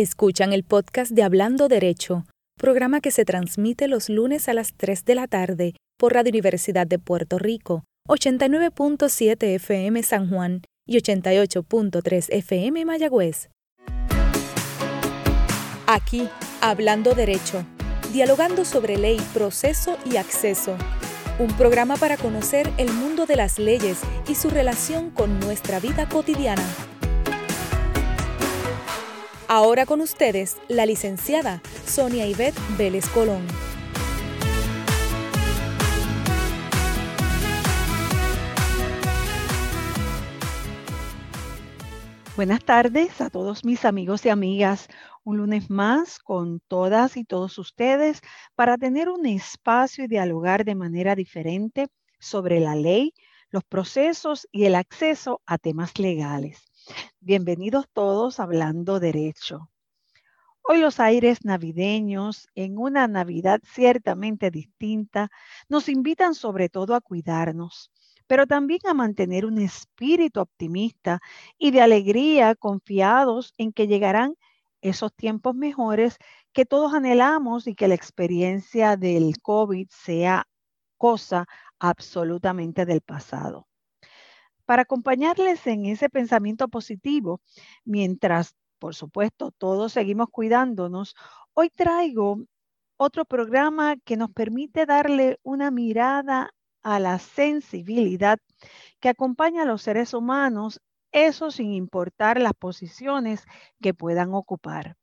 Escuchan el podcast de Hablando Derecho, programa que se transmite los lunes a las 3 de la tarde por Radio Universidad de Puerto Rico, 89.7 FM San Juan y 88.3 FM Mayagüez. Aquí, Hablando Derecho, dialogando sobre ley, proceso y acceso. Un programa para conocer el mundo de las leyes y su relación con nuestra vida cotidiana. Ahora con ustedes, la licenciada Sonia Ivette Vélez Colón. Buenas tardes a todos mis amigos y amigas. Un lunes más con todas y todos ustedes para tener un espacio y dialogar de manera diferente sobre la ley, los procesos y el acceso a temas legales. Bienvenidos todos hablando derecho. Hoy los aires navideños, en una Navidad ciertamente distinta, nos invitan sobre todo a cuidarnos, pero también a mantener un espíritu optimista y de alegría confiados en que llegarán esos tiempos mejores que todos anhelamos y que la experiencia del COVID sea cosa absolutamente del pasado. Para acompañarles en ese pensamiento positivo, mientras, por supuesto, todos seguimos cuidándonos, hoy traigo otro programa que nos permite darle una mirada a la sensibilidad que acompaña a los seres humanos, eso sin importar las posiciones que puedan ocupar.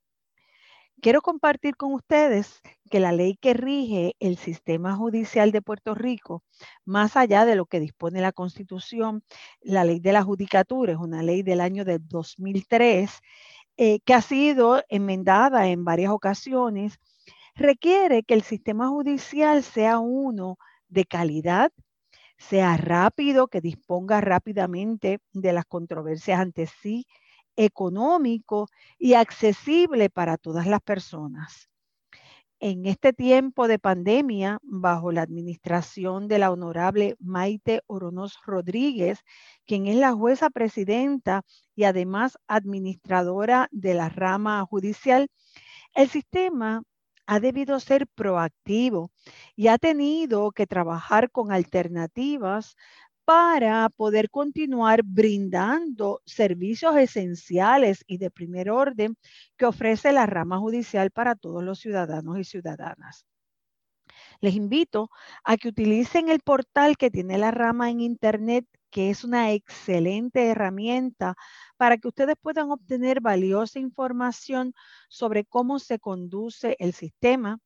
Quiero compartir con ustedes que la ley que rige el sistema judicial de Puerto Rico, más allá de lo que dispone la Constitución, la ley de la judicatura es una ley del año de 2003 eh, que ha sido enmendada en varias ocasiones, requiere que el sistema judicial sea uno de calidad, sea rápido, que disponga rápidamente de las controversias ante sí, económico y accesible para todas las personas. En este tiempo de pandemia, bajo la administración de la honorable Maite Oronos Rodríguez, quien es la jueza presidenta y además administradora de la rama judicial, el sistema ha debido ser proactivo y ha tenido que trabajar con alternativas para poder continuar brindando servicios esenciales y de primer orden que ofrece la rama judicial para todos los ciudadanos y ciudadanas. Les invito a que utilicen el portal que tiene la rama en Internet, que es una excelente herramienta para que ustedes puedan obtener valiosa información sobre cómo se conduce el sistema,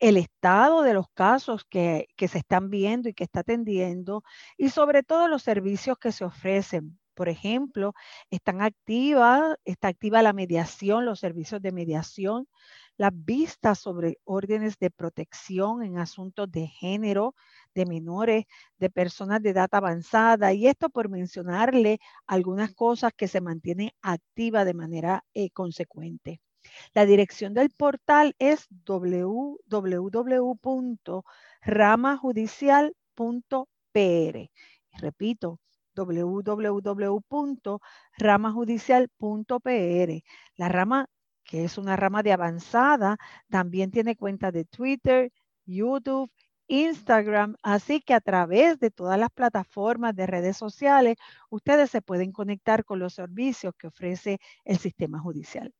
el estado de los casos que, se están viendo y que está atendiendo y sobre todo los servicios que se ofrecen. Por ejemplo, están activas, está activa la mediación, los servicios de mediación, las vistas sobre órdenes de protección en asuntos de género, de menores, de personas de edad avanzada, y esto por mencionarle algunas cosas que se mantienen activas de manera eh, consecuente. La dirección del portal es www.ramajudicial.pr. Repito, www.ramajudicial.pr. La rama, que es una rama de avanzada, también tiene cuenta de Twitter, YouTube, Instagram, así que a través de todas las plataformas de redes sociales, ustedes se pueden conectar con los servicios que ofrece el sistema judicial.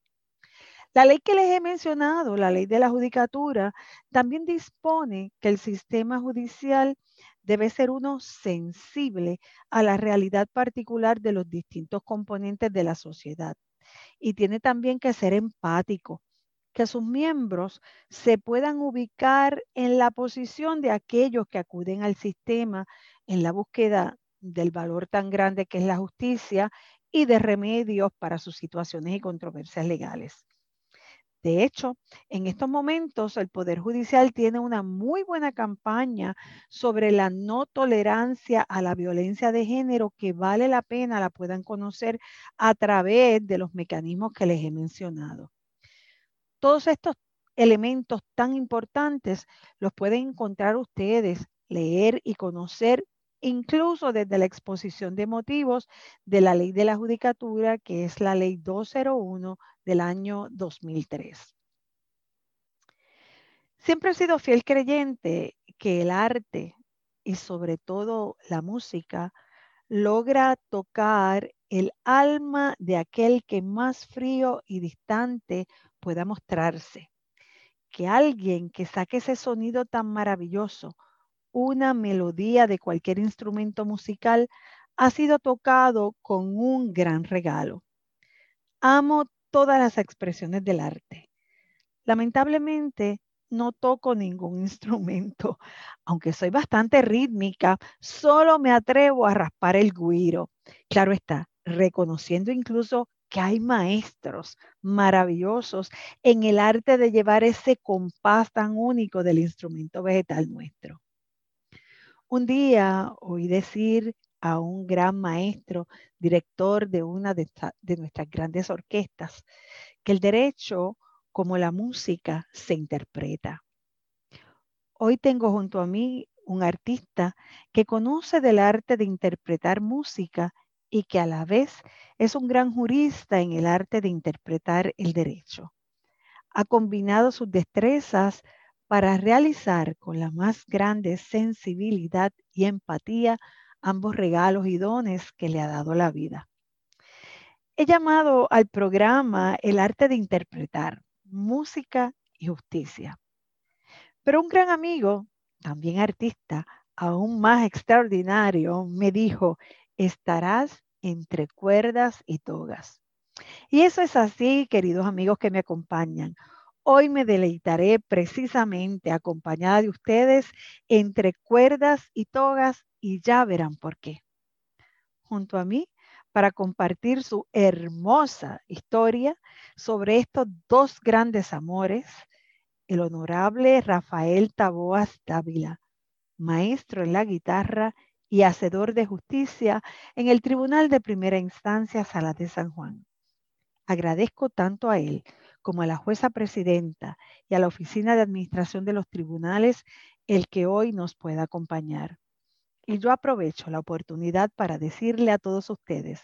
La ley que les he mencionado, la ley de la judicatura, también dispone que el sistema judicial debe ser uno sensible a la realidad particular de los distintos componentes de la sociedad y tiene también que ser empático, que sus miembros se puedan ubicar en la posición de aquellos que acuden al sistema en la búsqueda del valor tan grande que es la justicia y de remedios para sus situaciones y controversias legales. De hecho, en estos momentos el Poder Judicial tiene una muy buena campaña sobre la no tolerancia a la violencia de género que vale la pena la puedan conocer a través de los mecanismos que les he mencionado. Todos estos elementos tan importantes los pueden encontrar ustedes, leer y conocer incluso desde la exposición de motivos de la ley de la judicatura, que es la ley 201 del año 2003. Siempre he sido fiel creyente que el arte y sobre todo la música logra tocar el alma de aquel que más frío y distante pueda mostrarse. Que alguien que saque ese sonido tan maravilloso, una melodía de cualquier instrumento musical, ha sido tocado con un gran regalo. Amo todas las expresiones del arte. Lamentablemente, no toco ningún instrumento. Aunque soy bastante rítmica, solo me atrevo a raspar el guiro. Claro está, reconociendo incluso que hay maestros maravillosos en el arte de llevar ese compás tan único del instrumento vegetal nuestro. Un día oí decir a un gran maestro, director de una de, de nuestras grandes orquestas, que el derecho como la música se interpreta. Hoy tengo junto a mí un artista que conoce del arte de interpretar música y que a la vez es un gran jurista en el arte de interpretar el derecho. Ha combinado sus destrezas para realizar con la más grande sensibilidad y empatía ambos regalos y dones que le ha dado la vida. He llamado al programa El arte de interpretar música y justicia. Pero un gran amigo, también artista, aún más extraordinario, me dijo, estarás entre cuerdas y togas. Y eso es así, queridos amigos que me acompañan. Hoy me deleitaré precisamente acompañada de ustedes entre cuerdas y togas y ya verán por qué. Junto a mí para compartir su hermosa historia sobre estos dos grandes amores, el honorable Rafael Taboas Dávila, maestro en la guitarra y hacedor de justicia en el Tribunal de Primera Instancia Sala de San Juan. Agradezco tanto a él como a la jueza presidenta y a la Oficina de Administración de los Tribunales el que hoy nos pueda acompañar. Y yo aprovecho la oportunidad para decirle a todos ustedes,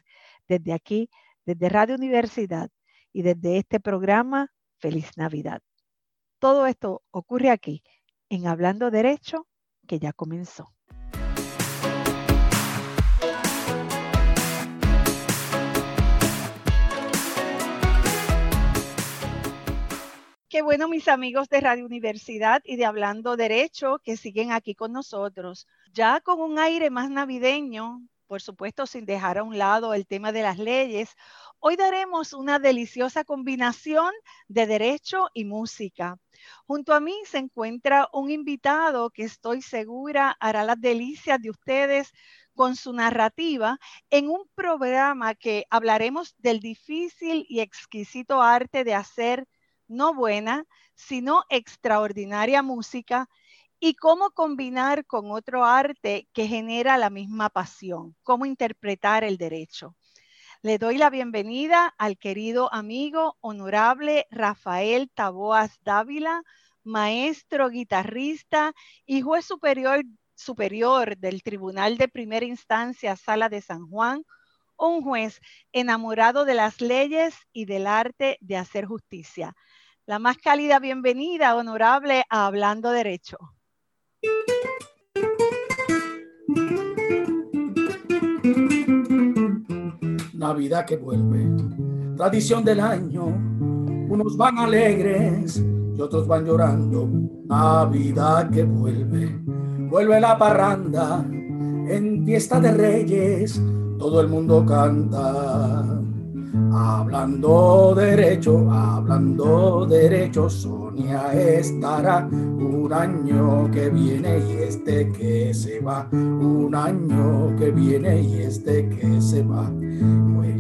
desde aquí, desde Radio Universidad y desde este programa, feliz Navidad. Todo esto ocurre aquí, en Hablando Derecho, que ya comenzó. Qué bueno mis amigos de Radio Universidad y de Hablando Derecho que siguen aquí con nosotros, ya con un aire más navideño, por supuesto sin dejar a un lado el tema de las leyes. Hoy daremos una deliciosa combinación de derecho y música. Junto a mí se encuentra un invitado que estoy segura hará las delicias de ustedes con su narrativa en un programa que hablaremos del difícil y exquisito arte de hacer no buena, sino extraordinaria música y cómo combinar con otro arte que genera la misma pasión, cómo interpretar el derecho. Le doy la bienvenida al querido amigo honorable Rafael Taboas Dávila, maestro guitarrista y juez superior, superior del Tribunal de Primera Instancia Sala de San Juan, un juez enamorado de las leyes y del arte de hacer justicia. La más cálida bienvenida, honorable, a Hablando Derecho. Navidad que vuelve, tradición del año, unos van alegres y otros van llorando. Navidad que vuelve, vuelve la parranda, en fiesta de reyes, todo el mundo canta. Hablando derecho, hablando derecho, Sonia estará un año que viene y este que se va, un año que viene y este que se va.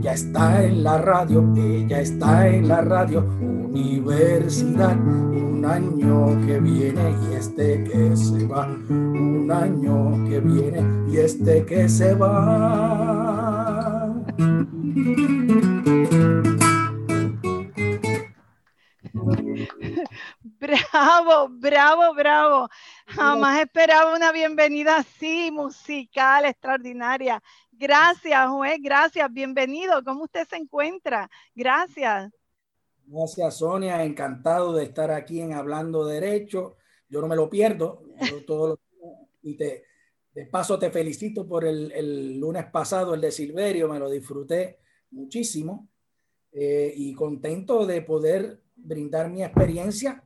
Ya está en la radio, ella está en la radio, universidad, un año que viene y este que se va, un año que viene y este que se va. Bravo, bravo, bravo. Jamás esperaba una bienvenida así, musical, extraordinaria. Gracias, juez, gracias, bienvenido. ¿Cómo usted se encuentra? Gracias. Gracias, Sonia. Encantado de estar aquí en Hablando Derecho. Yo no me lo pierdo. todo y te, de paso te felicito por el, el, lunes pasado, el de Silverio. Me lo disfruté muchísimo. Eh, y contento de poder brindar mi experiencia,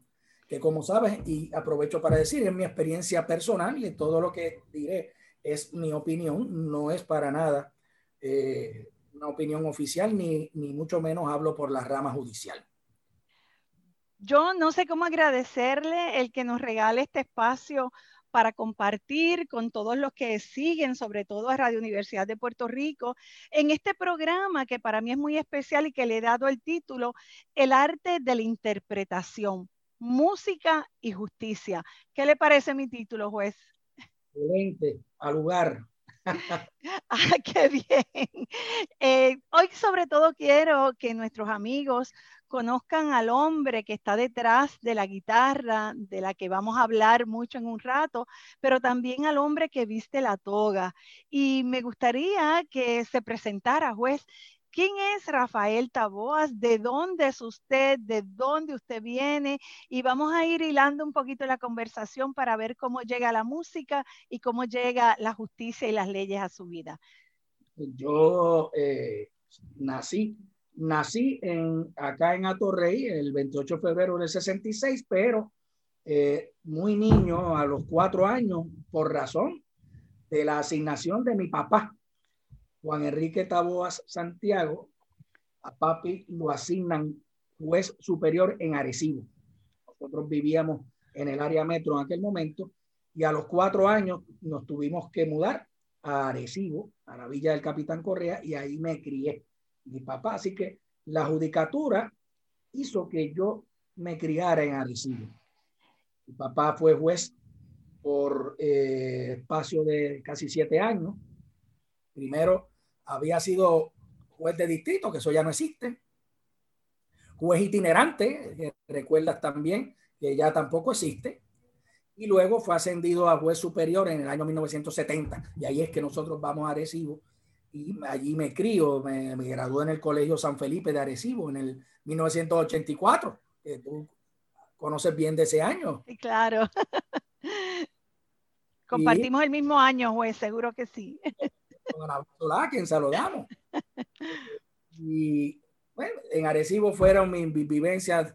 que como sabes, y aprovecho para decir, es mi experiencia personal y todo lo que diré es mi opinión, no es para nada eh, una opinión oficial, ni, ni mucho menos hablo por la rama judicial. Yo no sé cómo agradecerle el que nos regale este espacio para compartir con todos los que siguen, sobre todo a Radio Universidad de Puerto Rico, en este programa que para mí es muy especial y que le he dado el título, El arte de la interpretación, música y justicia. ¿Qué le parece mi título, juez? Excelente, al lugar. ah, qué bien. Eh, hoy sobre todo quiero que nuestros amigos conozcan al hombre que está detrás de la guitarra, de la que vamos a hablar mucho en un rato, pero también al hombre que viste la toga. Y me gustaría que se presentara, juez. ¿Quién es Rafael Taboas? ¿De dónde es usted? ¿De dónde usted viene? Y vamos a ir hilando un poquito la conversación para ver cómo llega la música y cómo llega la justicia y las leyes a su vida. Yo eh, nací nací acá en Atorrey el 28 de febrero del 66, pero eh, muy niño, a los cuatro años, por razón de la asignación de mi papá, Juan Enrique Taboas Santiago, a papi lo asignan juez superior en Arecibo. Nosotros vivíamos en el área metro en aquel momento y a los cuatro años nos tuvimos que mudar a Arecibo, a la villa del Capitán Correa, y ahí me crié mi papá. Así que la judicatura hizo que yo me criara en Arecibo. Mi papá fue juez por eh, espacio de casi siete años. Primero había sido juez de distrito, que eso ya no existe. Juez itinerante, que recuerdas también, que ya tampoco existe. Y luego fue ascendido a juez superior en el año 1970. Y ahí es que nosotros vamos a Arecibo y allí me crío, me, gradué en el Colegio San Felipe de Arecibo en el 1984, que tú conoces bien de ese año. Sí, claro. Compartimos el mismo año, juez, seguro que sí. Con la quien saludamos. Y bueno, en Arecibo fueron mis vivencias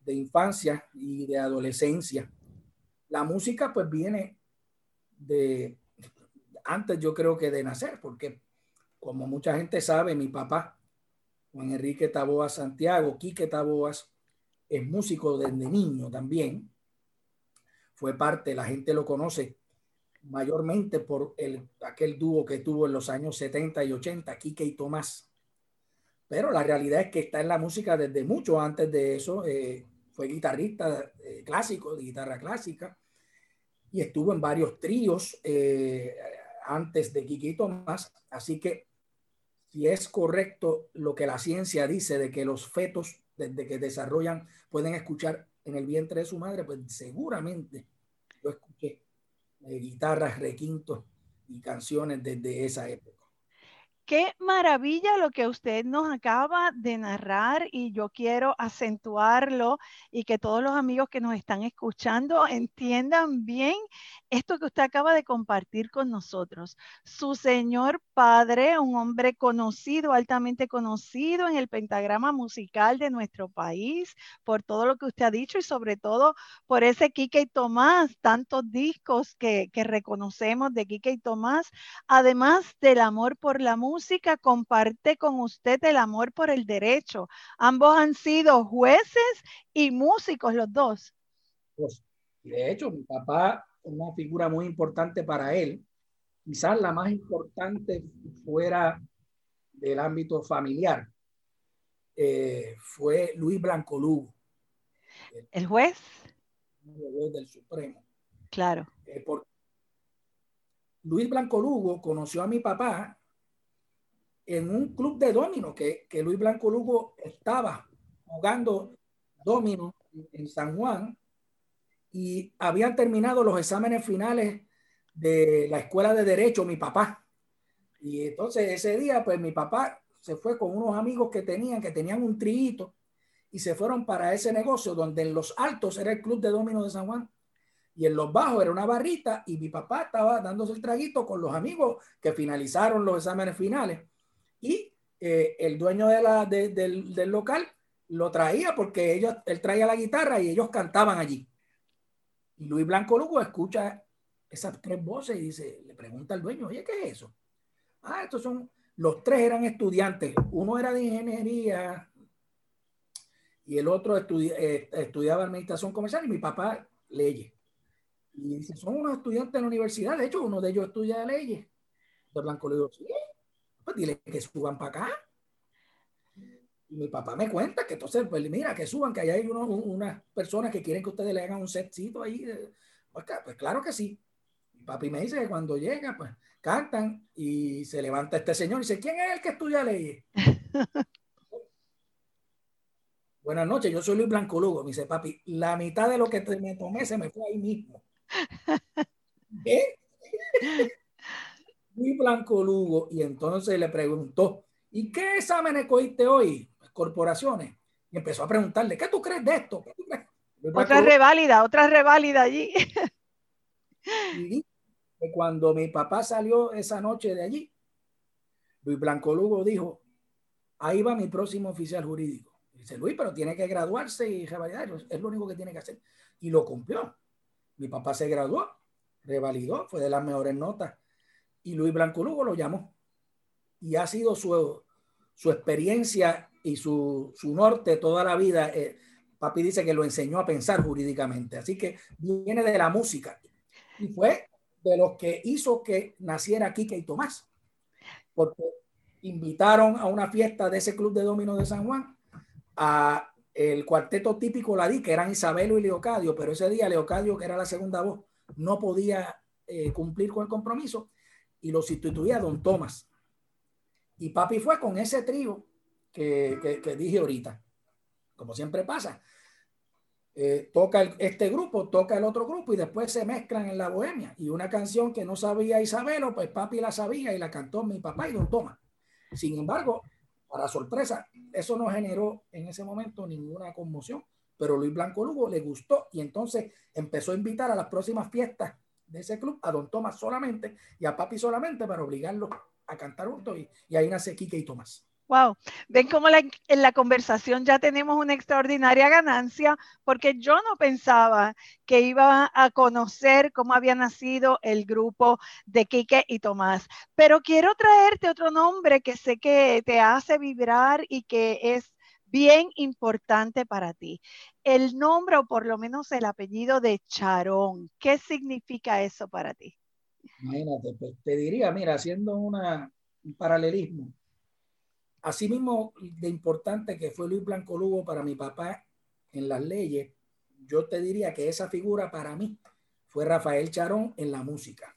de infancia y de adolescencia. La música pues viene de antes yo creo que de nacer, porque como mucha gente sabe, mi papá, Juan Enrique Taboas Santiago, Quique Taboas, es músico desde niño también. Fue parte, la gente lo conoce mayormente por el, aquel dúo que tuvo en los años 70 y 80, Quique y Tomás. Pero la realidad es que está en la música desde mucho antes de eso. Eh, fue guitarrista eh, clásico, de guitarra clásica, y estuvo en varios tríos eh, antes de Quique y Tomás. Así que si es correcto lo que la ciencia dice de que los fetos desde que desarrollan pueden escuchar en el vientre de su madre, pues seguramente guitarras, requintos y canciones desde esa época. Qué maravilla lo que usted nos acaba de narrar y yo quiero acentuarlo y que todos los amigos que nos están escuchando entiendan bien esto que usted acaba de compartir con nosotros. Su señor padre, un hombre conocido, altamente conocido en el pentagrama musical de nuestro país, por todo lo que usted ha dicho y sobre todo por ese Quique y Tomás, tantos discos que, que reconocemos de Quique y Tomás, además del amor por la música comparte con usted el amor por el derecho. Ambos han sido jueces y músicos los dos. Pues, de hecho, mi papá, una figura muy importante para él, quizás la más importante fuera del ámbito familiar, eh, fue Luis Blanco Lugo. El, juez. El juez del Supremo. Claro. Eh, Luis Blanco Lugo conoció a mi papá en un club de domino que, que Luis Blanco Lugo estaba jugando domino en San Juan y habían terminado los exámenes finales de la escuela de derecho mi papá. Y entonces ese día pues mi papá se fue con unos amigos que tenían, que tenían un trillito y se fueron para ese negocio donde en los altos era el club de domino de San Juan y en los bajos era una barrita y mi papá estaba dándose el traguito con los amigos que finalizaron los exámenes finales y eh, el dueño de la, del, del, local lo traía porque ellos, él traía la guitarra y ellos cantaban allí. Luis Blanco Lugo escucha esas tres voces y dice, le pregunta al dueño, oye, ¿qué es eso? Ah, estos son, los tres eran estudiantes, uno era de ingeniería y el otro eh, estudiaba administración comercial y mi papá leyes. Y dice, son unos estudiantes de la universidad, de hecho uno de ellos estudia leyes. De Blanco le digo, sí, pues dile que suban para acá. Y mi papá me cuenta que entonces, pues mira, que suban, que allá hay unas personas que quieren que ustedes le hagan un setcito ahí. Pues, pues, claro que sí. Mi papi me dice que cuando llega, pues cantan y se levanta este señor y dice, ¿quién es el que estudia leyes? Buenas noches, yo soy Luis Blanco Lugo. Me dice, papi, la mitad de lo que me tomé se me fue ahí mismo. ¿Qué? Luis Blanco Lugo. Y entonces le preguntó, ¿y qué exámenes cogiste hoy? Corporaciones. Y empezó a preguntarle, ¿qué tú crees de esto? Otra reválida, otra reválida allí. Y cuando mi papá salió esa noche de allí, Luis Blanco Lugo dijo, ahí va mi próximo oficial jurídico. Dice Luis, pero tiene que graduarse y revalidar, es lo único que tiene que hacer. Y lo cumplió. Mi papá se graduó, revalidó, fue de las mejores notas. Y Luis Blanco Lugo lo llamó. Y ha sido su, su experiencia y su, su, norte toda la vida. Eh, papi dice que lo enseñó a pensar jurídicamente. Así que viene de la música. Y fue de los que hizo que naciera Quique y Tomás. Porque invitaron a una fiesta de ese club de domino de San Juan a el cuarteto típico la di, que eran Isabelo y Leocadio, pero ese día Leocadio, que era la segunda voz, no podía eh, cumplir con el compromiso y lo sustituía Don Tomás. Y papi fue con ese trío que, que, dije ahorita, como siempre pasa. Eh, toca este grupo, toca el otro grupo y después se mezclan en la bohemia. Y una canción que no sabía Isabelo, pues papi la sabía y la cantó mi papá y Don Tomás. Sin embargo, para sorpresa, eso no generó en ese momento ninguna conmoción, pero Luis Blanco Lugo le gustó y entonces empezó a invitar a las próximas fiestas de ese club a Don Tomás solamente y a Papi solamente para obligarlo a cantar juntos y, y ahí nace Quique y Tomás. Wow, ven cómo en la conversación ya tenemos una extraordinaria ganancia, porque yo no pensaba que iba a conocer cómo había nacido el grupo de Quique y Tomás. Pero quiero traerte otro nombre que sé que te hace vibrar y que es bien importante para ti. El nombre o por lo menos el apellido de Charón. ¿Qué significa eso para ti? Imagínate, pues te diría, mira, haciendo un paralelismo Asimismo, de importante que fue Luis Blanco Lugo para mi papá en las leyes, yo te diría que esa figura para mí fue Rafael Charón en la música.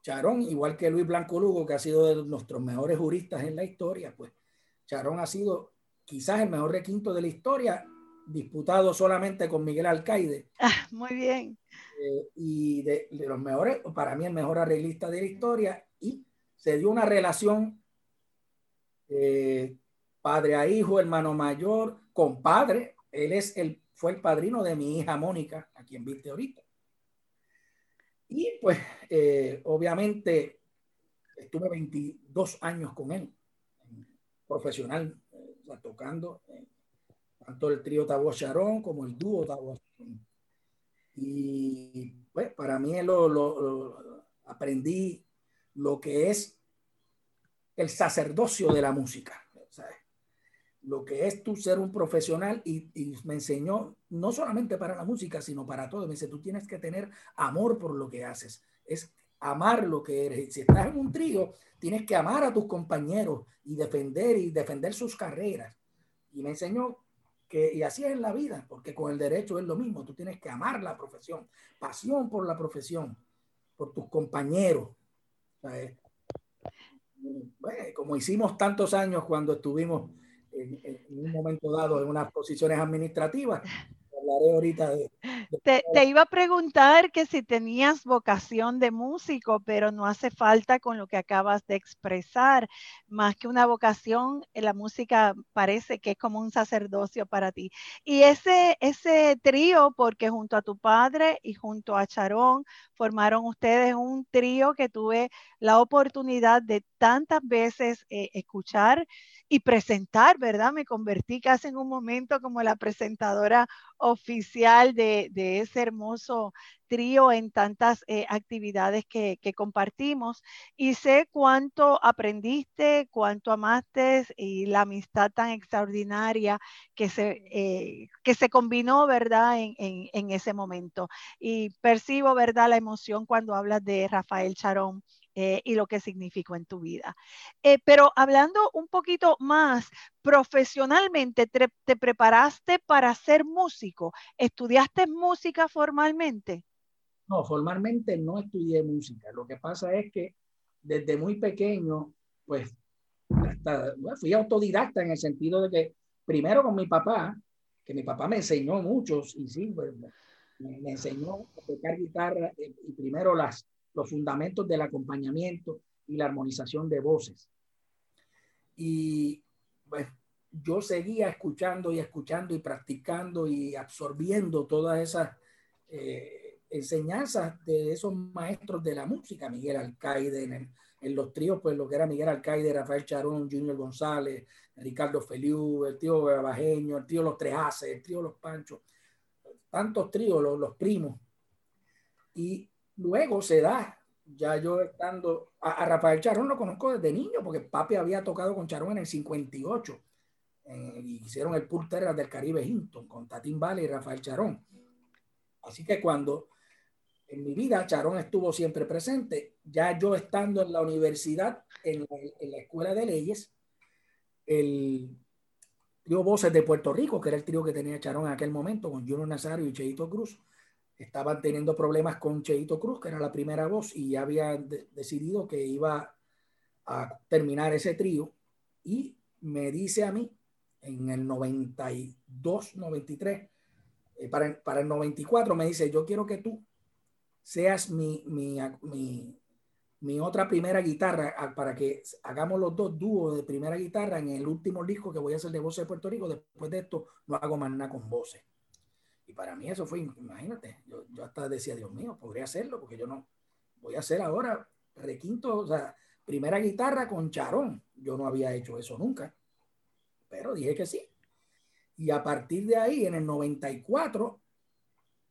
Charón, igual que Luis Blanco Lugo, que ha sido de nuestros mejores juristas en la historia, pues Charón ha sido quizás el mejor requinto de la historia, disputado solamente con Miguel Alcaide. Ah, muy bien. Eh, y de, de, los mejores, para mí el mejor arreglista de la historia, y se dio una relación eh, padre a hijo, hermano mayor, compadre. Él es el, fue el padrino de mi hija Mónica, a quien viste ahorita. Y pues, eh, obviamente, estuve 22 años con él, profesional, eh, tocando tanto el trío Tabo Charón como el dúo Tabo Y pues, para mí lo aprendí lo que es el sacerdocio de la música. Lo que es tú ser un profesional y, me enseñó no solamente para la música, sino para todo. Me dice, tú tienes que tener amor por lo que haces. Es amar lo que eres. Si estás en un trío, tienes que amar a tus compañeros y defender y defender sus carreras. Y me enseñó que, y así es en la vida, porque con el derecho es lo mismo. Tú tienes que amar la profesión, pasión por la profesión, por tus compañeros como hicimos tantos años cuando estuvimos en, un momento dado en unas posiciones administrativas, hablaré ahorita de, te, iba a preguntar que si tenías vocación de músico, pero no hace falta con lo que acabas de expresar. Más que una vocación, eh, la música parece que es como un sacerdocio para ti. Y ese, ese trío, porque junto a tu padre y junto a Charón formaron ustedes un trío que tuve la oportunidad de tantas veces eh, escuchar y presentar, ¿verdad? Me convertí casi en un momento como la presentadora oficial de, ese hermoso trío en tantas eh, actividades que, compartimos y sé cuánto aprendiste, cuánto amaste y la amistad tan extraordinaria que se, eh, que se combinó, ¿verdad? En, en ese momento. Y percibo, ¿verdad? La emoción cuando hablas de Rafael Charón eh, y lo que significó en tu vida. Eh, pero hablando un poquito más profesionalmente, te, preparaste para ser músico? ¿Estudiaste música formalmente? No, formalmente no estudié música. Lo que pasa es que desde muy pequeño, pues, fui autodidacta en el sentido de que primero con mi papá, que mi papá me enseñó muchos, y sí, pues, me, enseñó a tocar guitarra eh, y primero las, los fundamentos del acompañamiento y la armonización de voces. Y pues yo seguía escuchando y escuchando y practicando y absorbiendo todas esas eh, enseñanzas de esos maestros de la música, Miguel Alcaide, en, los tríos, pues lo que era Miguel Alcaide, Rafael Charón, Junior González, Ricardo Feliu, el tío Bajeño, el tío Los Trejaces, el tío Los Panchos, tantos tríos, los, los primos. Y Luego se da, ya yo estando, a, Rafael Charón lo conozco desde niño, porque papi había tocado con Charón en el 58. Eh, y hicieron el Pool del Caribe Hinton con Tatín Vale y Rafael Charón. Así que cuando en mi vida Charón estuvo siempre presente, ya yo estando en la universidad, en la, escuela de leyes, el trío Voces de Puerto Rico, que era el trío que tenía Charón en aquel momento, con Junior Nazario y Cheito Cruz, estaban teniendo problemas con Cheito Cruz, que era la primera voz, y ya había decidido que iba a terminar ese trío. Y me dice a mí, en el 92, 93, eh, para, para, el 94, me dice, yo quiero que tú seas mi, mi, mi otra primera guitarra para que hagamos los dos dúos de primera guitarra en el último disco que voy a hacer de Voces de Puerto Rico. Después de esto no hago más nada con voces. Y para mí eso fue, imagínate, yo, yo hasta decía, Dios mío, podría hacerlo, porque yo no voy a hacer ahora requinto, o sea, primera guitarra con charón. Yo no había hecho eso nunca, pero dije que sí. Y a partir de ahí, en el 94,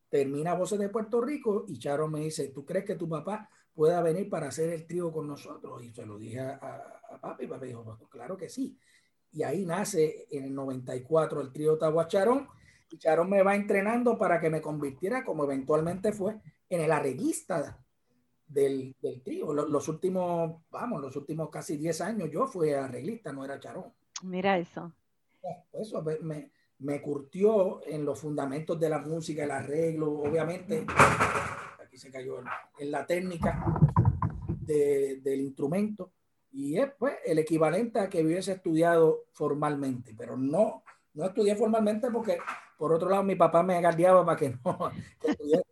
termina Voces de Puerto Rico y Charón me dice, ¿tú crees que tu papá pueda venir para hacer el trío con nosotros? Y se lo dije a, a, papi, y papi dijo, pues, claro que sí. Y ahí nace en el 94 el trío Tahuacharón Charón me va entrenando para que me convirtiera, como eventualmente fue, en el arreglista del, del trío. Los, últimos, vamos, los últimos casi 10 años yo fui arreglista, no era Charón. Mira eso. Eso me, me curtió en los fundamentos de la música, el arreglo, obviamente, aquí se cayó, en la técnica del instrumento y es pues, el equivalente a que hubiese estudiado formalmente, pero no, no estudié formalmente porque por otro lado, mi papá me guardiaba para que no.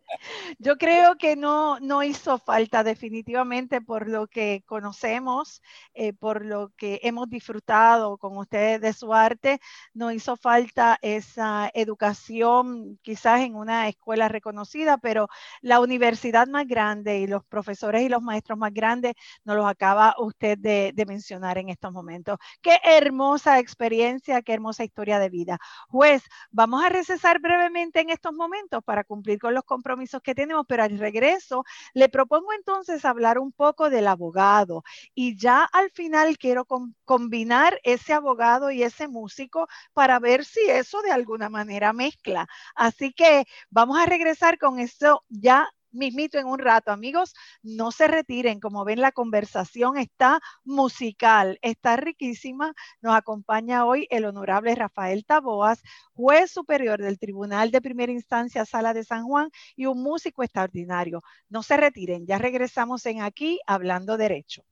Yo creo que no, no hizo falta definitivamente por lo que conocemos, eh, por lo que hemos disfrutado con ustedes de su arte, no hizo falta esa educación quizás en una escuela reconocida, pero la universidad más grande y los profesores y los maestros más grandes nos los acaba usted de, mencionar en estos momentos. Qué hermosa experiencia, qué hermosa historia de vida. Juez, vamos a cesar brevemente en estos momentos para cumplir con los compromisos que tenemos, pero al regreso le propongo entonces hablar un poco del abogado y ya al final quiero combinar ese abogado y ese músico para ver si eso de alguna manera mezcla. Así que vamos a regresar con eso ya mismito en un rato. Amigos, no se retiren. Como ven, la conversación está musical, está riquísima. Nos acompaña hoy el honorable Rafael Taboas, juez superior del Tribunal de Primera Instancia Sala de San Juan y un músico extraordinario. No se retiren, ya regresamos en aquí hablando derecho.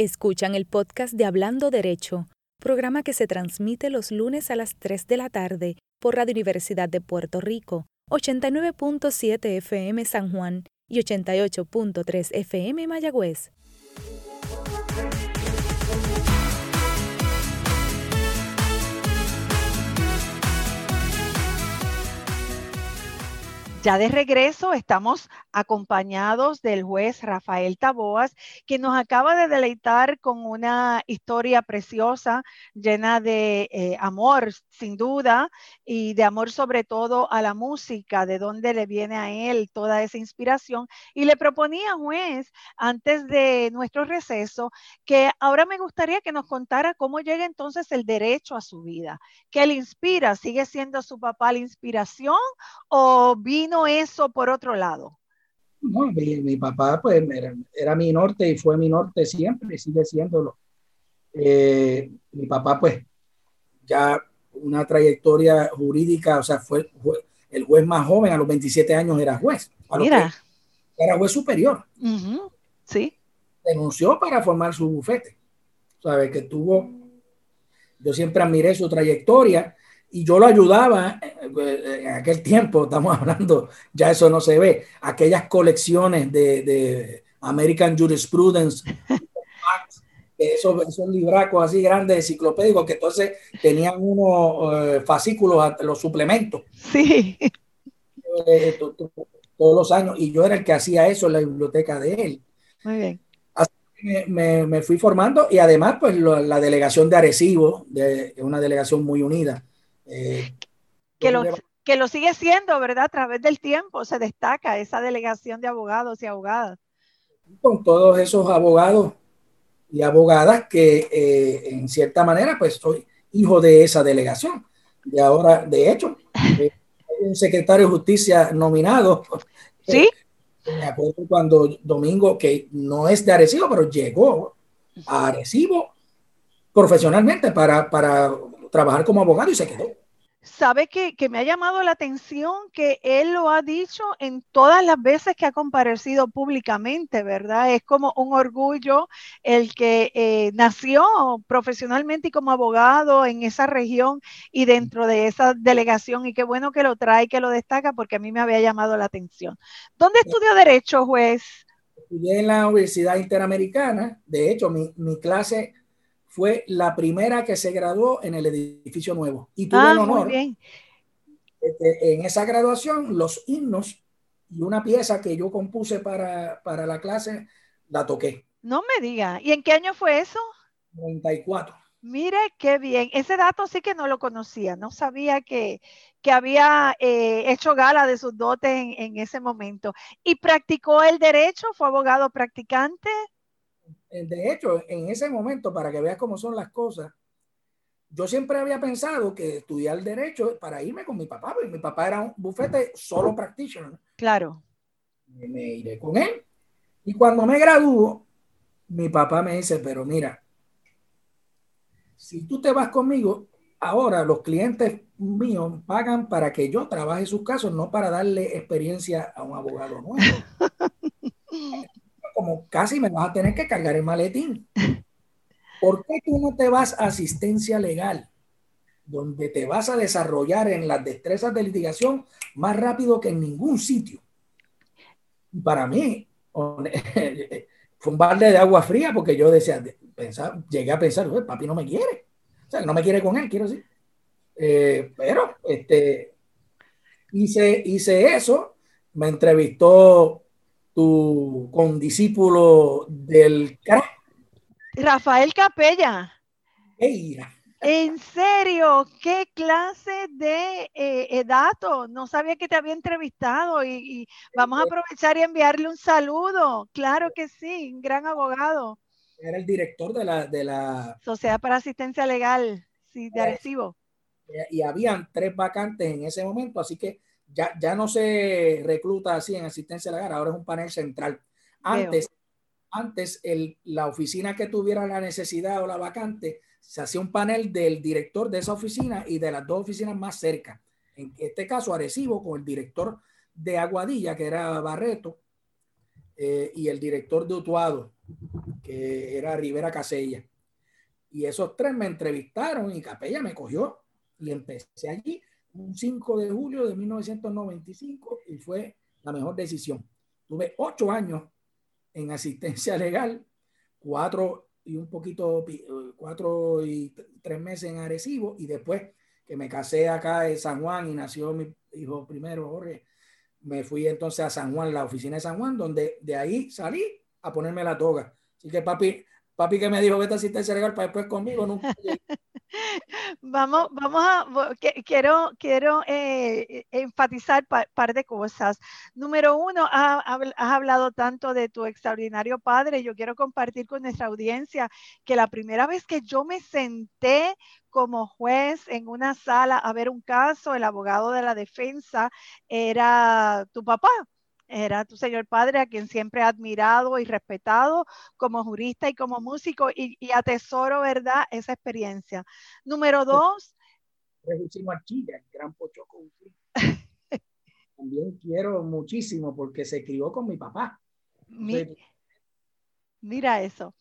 Escuchan el podcast de Hablando Derecho, programa que se transmite los lunes a las 3 de la tarde por Radio Universidad de Puerto Rico, 89.7 FM San Juan y 88.3 FM Mayagüez. Ya de regreso estamos acompañados del juez Rafael Taboas, que nos acaba de deleitar con una historia preciosa, llena de eh, amor, sin duda, y de amor sobre todo a la música, de dónde le viene a él toda esa inspiración. Y le proponía, juez, antes de nuestro receso, que ahora me gustaría que nos contara cómo llega entonces el derecho a su vida, qué le inspira, sigue siendo su papá la inspiración o vino eso por otro lado? No, mi, papá pues era, mi norte y fue mi norte siempre y sigue siéndolo. Eh, mi papá pues ya una trayectoria jurídica, o sea, fue, el juez más joven, a los 27 años era juez. Mira. Era juez superior. Sí. Denunció para formar su bufete. Sabe que tuvo, yo siempre admiré su trayectoria y yo lo ayudaba en aquel tiempo, estamos hablando, ya eso no se ve, aquellas colecciones de, American Jurisprudence, esos, esos libracos así grandes enciclopédicos que entonces tenían unos eh, fascículos, los suplementos. Sí. Eh, todos los años, y yo era el que hacía eso en la biblioteca de él. Muy bien. Así que me, me, fui formando y además pues la delegación de Arecibo, de, una delegación muy unida, eh, que, lo, que lo sigue siendo, ¿verdad? A través del tiempo se destaca esa delegación de abogados y abogadas. Con todos esos abogados y abogadas que eh, en cierta manera pues soy hijo de esa delegación. Y ahora, de hecho, hay un secretario de justicia nominado. Sí. me acuerdo cuando Domingo, que no es de Arecibo, pero llegó a Arecibo profesionalmente para, para trabajar como abogado y se quedó. Sabe que, me ha llamado la atención que él lo ha dicho en todas las veces que ha comparecido públicamente, ¿verdad? Es como un orgullo el que eh, nació profesionalmente y como abogado en esa región y dentro de esa delegación y qué bueno que lo trae, que lo destaca porque a mí me había llamado la atención. ¿Dónde estudió Derecho, juez? Estudié en la Universidad Interamericana, de hecho mi, mi clase fue la primera que se graduó en el edificio nuevo. Y tuve ah, el honor, muy bien. en esa graduación, los himnos y una pieza que yo compuse para, para la clase, la toqué. No me diga. ¿Y en qué año fue eso? 94. Mire qué bien. Ese dato sí que no lo conocía. No sabía que, que había eh, hecho gala de sus dotes en, en, ese momento. ¿Y practicó el derecho? ¿Fue abogado practicante? Eh, de hecho, en ese momento, para que veas cómo son las cosas, yo siempre había pensado que estudiar derecho para irme con mi papá, porque mi papá era un bufete solo practitioner. Claro. Me, iré con él. Y cuando me graduó, mi papá me dice, pero mira, si tú te vas conmigo, ahora los clientes míos pagan para que yo trabaje sus casos, no para darle experiencia a un abogado nuevo. como casi me vas a tener que cargar el maletín. ¿Por qué tú no te vas a asistencia legal, donde te vas a desarrollar en las destrezas de litigación más rápido que en ningún sitio? Para mí, fue un balde de agua fría porque yo decía, pensar, llegué a pensar, papi no me quiere. O sea, no me quiere con él, quiero decir. Eh, pero este, hice, hice eso, me entrevistó tu condiscípulo del Rafael Capella. En serio, qué clase de eh, datos. No sabía que te había entrevistado y, vamos a aprovechar y enviarle un saludo. Claro que sí, un gran abogado. Era el director de la, de la Sociedad para Asistencia Legal, sí, de Arecibo. Y habían tres vacantes en ese momento, así que ya, no se recluta así en asistencia legal, ahora es un panel central. Antes, antes la oficina que tuviera la necesidad o la vacante, se hacía un panel del director de esa oficina y de las dos oficinas más cerca. En este caso, Arecibo, con el director de Aguadilla, que era Barreto, eh, y el director de Utuado, que era Rivera Casella. Y esos tres me entrevistaron y Capella me cogió y empecé allí un 5 de julio de 1995 y fue la mejor decisión. Tuve ocho años en asistencia legal, cuatro y un poquito, cuatro y tres meses en Arecibo y después que me casé acá en San Juan y nació mi hijo primero, Jorge, me fui entonces a San Juan, la oficina de San Juan, donde de ahí salí a ponerme la toga. Así que papi, papi que me dijo, vete a asistencia legal para después conmigo, nunca Vamos, vamos a, quiero, quiero eh, enfatizar un par de cosas. Número uno, has hablado tanto de tu extraordinario padre. Yo quiero compartir con nuestra audiencia que la primera vez que yo me senté como juez en una sala a ver un caso, el abogado de la defensa era tu papá era tu señor padre a quien siempre he admirado y respetado como jurista y como músico y, atesoro, ¿verdad?, esa experiencia. Número dos. gran También quiero muchísimo porque se crió con mi papá. Mira eso.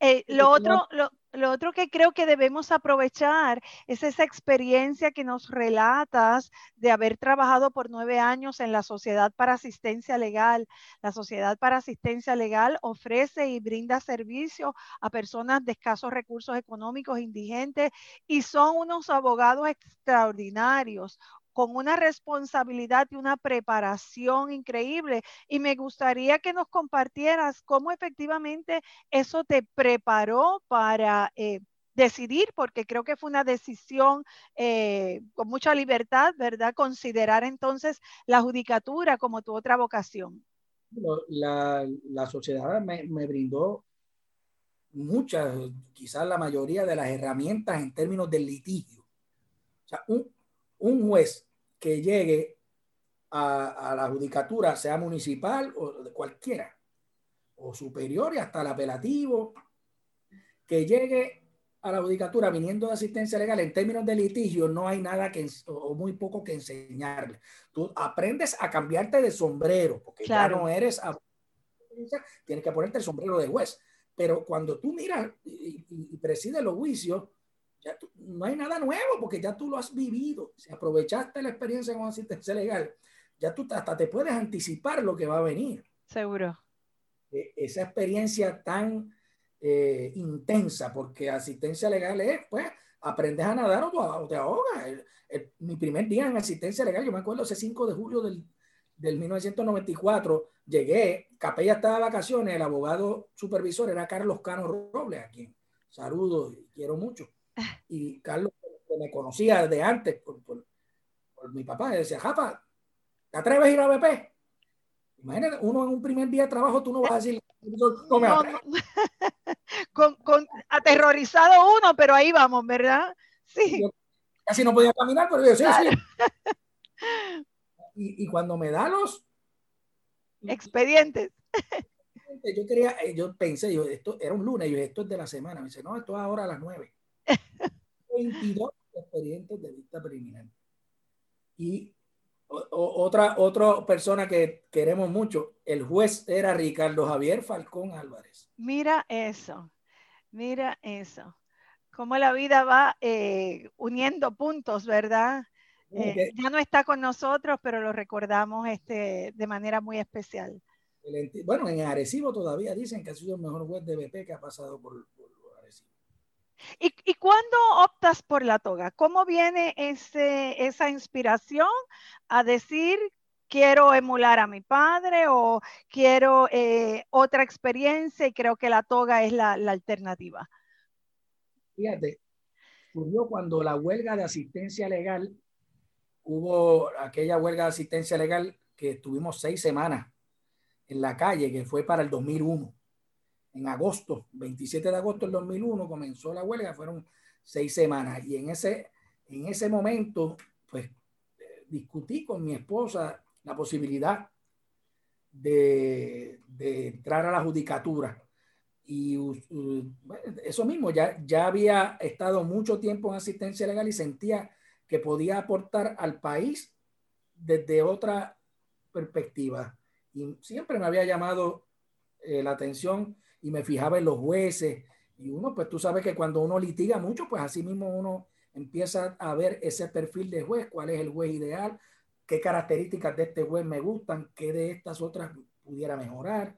Eh, lo otro, lo, lo otro que creo que debemos aprovechar es esa experiencia que nos relatas de haber trabajado por nueve años en la Sociedad para Asistencia Legal. La Sociedad para Asistencia Legal ofrece y brinda servicio a personas de escasos recursos económicos, indigentes, y son unos abogados extraordinarios, con una responsabilidad y una preparación increíble. Y me gustaría que nos compartieras cómo efectivamente eso te preparó para eh, decidir, porque creo que fue una decisión eh, con mucha libertad, ¿verdad? Considerar entonces la judicatura como tu otra vocación. La, sociedad me, brindó muchas, quizás la mayoría de las herramientas en términos del litigio. O sea, un, un juez que llegue a, la judicatura, sea municipal o de cualquiera, o superior y hasta el apelativo, que llegue a la judicatura viniendo de asistencia legal en términos de litigio, no hay nada que, o muy poco que enseñarle. Tú aprendes a cambiarte de sombrero, porque ya no eres, tienes que ponerte el sombrero de juez. Pero cuando tú miras y, y, y presides los juicios, ya no hay nada nuevo porque ya tú lo has vivido. Si aprovechaste la experiencia con asistencia legal, ya tú hasta te puedes anticipar lo que va a venir. Seguro. E, esa experiencia tan eh, intensa, porque asistencia legal es, pues, aprendes a nadar o, te ahogas. mi primer día en asistencia legal, yo me acuerdo ese 5 de julio del, del 1994, llegué, Capella estaba de vacaciones, el abogado supervisor era Carlos Cano Robles, a quien saludo y quiero mucho y Carlos, que me conocía de antes por, por, mi papá, decía, Japa, ¿te atreves a ir a BP? Imagínate, uno en un primer día de trabajo, tú no vas a decir, no me con, con, aterrorizado uno, pero ahí vamos, ¿verdad? Sí. casi no podía caminar, pero yo sí, Y, y, cuando me da los expedientes. Yo quería, eh, yo pensé, yo, esto era un lunes, yo esto es de la semana. Me dice, no, esto es ahora a las nueve. 22 expedientes de vista preliminar. Y otra, otra persona que queremos mucho, el juez era Ricardo Javier Falcón Álvarez. Mira eso, mira eso. Cómo la vida va eh, uniendo puntos, ¿verdad? Eh, ya no está con nosotros, pero lo recordamos este, de manera muy especial. bueno, en Arecibo todavía dicen que ha sido el mejor juez de BP que ha pasado por, ¿Y, ¿Y cuándo optas por la toga? ¿Cómo viene ese, esa inspiración a decir quiero emular a mi padre o quiero eh, otra experiencia y creo que la toga es la, alternativa? Fíjate, ocurrió cuando la huelga de asistencia legal, hubo aquella huelga de asistencia legal que tuvimos seis semanas en la calle, que fue para el 2001 en agosto, 27 de agosto del 2001 comenzó la huelga, fueron seis semanas y en ese, en ese momento, pues discutí con mi esposa la posibilidad de, de entrar a la judicatura. Y eso mismo, ya, ya había estado mucho tiempo en asistencia legal y sentía que podía aportar al país desde otra perspectiva. Y siempre me había llamado eh, la atención y me fijaba en los jueces. Y uno, pues tú sabes que cuando uno litiga mucho, pues así mismo uno empieza a ver ese perfil de juez, cuál es el juez ideal, qué características de este juez me gustan, qué de estas otras pudiera mejorar.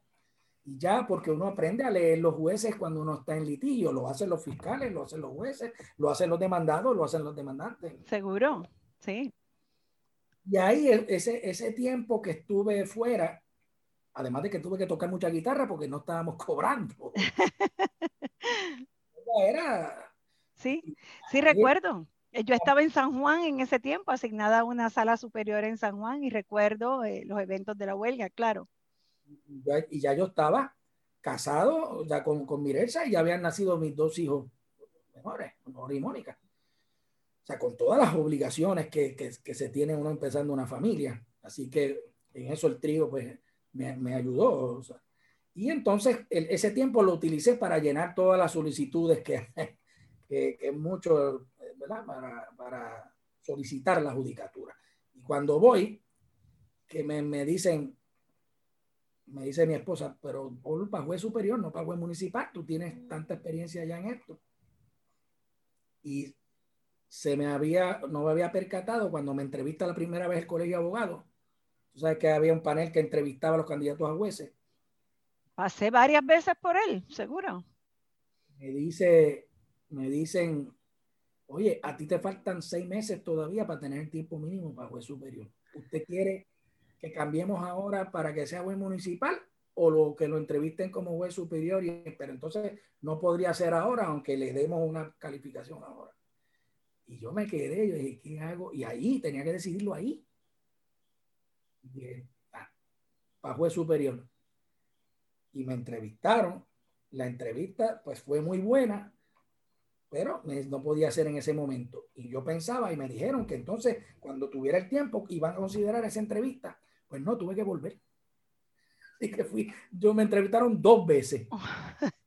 Y ya, porque uno aprende a leer los jueces cuando uno está en litigio, lo hacen los fiscales, lo hacen los jueces, lo hacen los demandados, lo hacen los demandantes. Seguro, sí. Y ahí e, ese, ese tiempo que estuve fuera, además de que tuve que tocar mucha guitarra porque no estábamos cobrando. Era... Sí, sí recuerdo. Yo estaba en San Juan en ese tiempo, asignada a una sala superior en San Juan y recuerdo eh, los eventos de la huelga, claro y ya yo estaba casado ya con, con Mirelsa y ya habían nacido mis dos hijos menores, Honor y Mónica. O sea, con todas las obligaciones que, que, que, se tiene uno empezando una familia. Así que en eso el trío pues me, me ayudó. y entonces ese tiempo lo utilicé para llenar todas las solicitudes que, que, mucho, ¿verdad? Para, solicitar la judicatura. Y cuando voy, que me, me dicen, me dice mi esposa, pero por para superior, no para juez municipal, tú tienes tanta experiencia ya en esto. Y se me había, no me había percatado cuando me entrevista la primera vez el colegio de abogados. Tú sabes que había un panel que entrevistaba a los candidatos a jueces. Pasé varias veces por él, seguro. Me dice, me dicen, oye, a ti te faltan seis meses todavía para tener el tiempo mínimo para juez superior. ¿Usted quiere que cambiemos ahora para que sea juez municipal o lo que lo entrevisten como juez superior, y, pero entonces no podría ser ahora, aunque le demos una calificación ahora. Y yo me quedé, yo dije, ¿qué hago? Y ahí tenía que decidirlo ahí. Ah, para juez superior. Y me entrevistaron. La entrevista pues fue muy buena, pero no podía ser en ese momento. Y yo pensaba y me dijeron que entonces cuando tuviera el tiempo iban a considerar esa entrevista pues no, tuve que volver. Así que fui, yo me entrevistaron dos veces.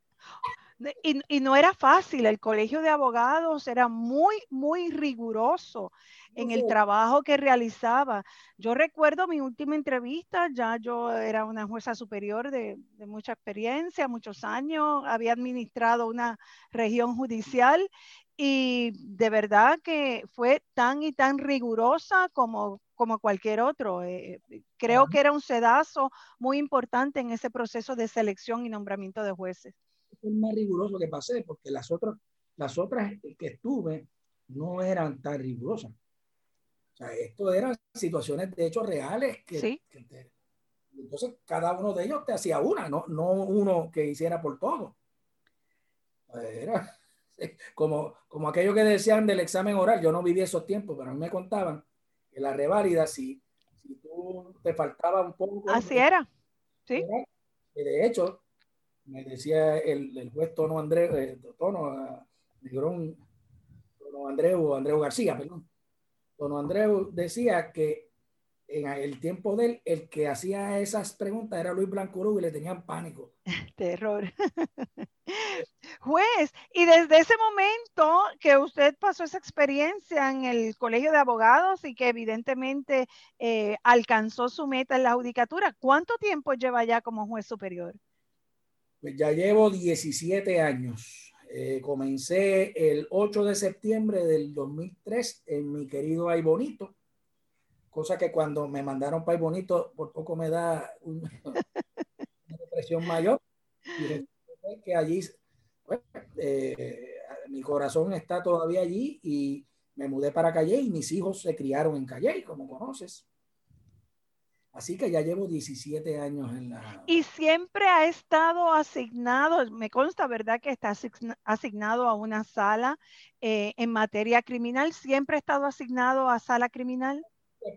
Y, y, no era fácil, el colegio de abogados era muy, muy riguroso en el trabajo que realizaba. Yo recuerdo mi última entrevista, ya yo era una jueza superior de, de mucha experiencia, muchos años, había administrado una región judicial y de verdad que fue tan y tan rigurosa como, como cualquier otro. Eh, eh, creo que era un sedazo muy importante en ese proceso de selección y nombramiento de jueces. Es más riguroso que pasé, porque las otras, las otras que estuve no eran tan rigurosas. O sea, esto eran situaciones de hechos reales que, ¿Sí? entonces cada uno de ellos te hacía una, no, no uno que hiciera por todo. Era, como, como aquello que decían del examen oral, yo no viví esos tiempos, pero a mí me contaban que la reválida, si, si tú te faltaba un poco. Así era, sí. de hecho, me decía el, el juez Tono Andrés, eh, Tono, uh, Tono Andreu, Andreu García, perdón. Tono Andreu decía que en el tiempo de él, el que hacía esas preguntas era Luis Blanco y le tenían pánico. Terror. Juez, y desde ese momento que usted pasó esa experiencia en el colegio de abogados y que evidentemente eh, alcanzó su meta en la judicatura, ¿cuánto tiempo lleva ya como juez superior? Pues ya llevo 17 años. Eh, comencé el 8 de septiembre del 2003 en mi querido Ay Bonito, cosa que cuando me mandaron para Ay Bonito por poco me da una, depresión mayor. Y que allí, pues, eh, mi corazón está todavía allí y me mudé para Calle y mis hijos se criaron en Calle, como conoces. Así que ya llevo 17 años en la... Y siempre ha estado asignado, me consta, ¿verdad? Que está asignado a una sala eh, en materia criminal. ¿Siempre ha estado asignado a sala criminal?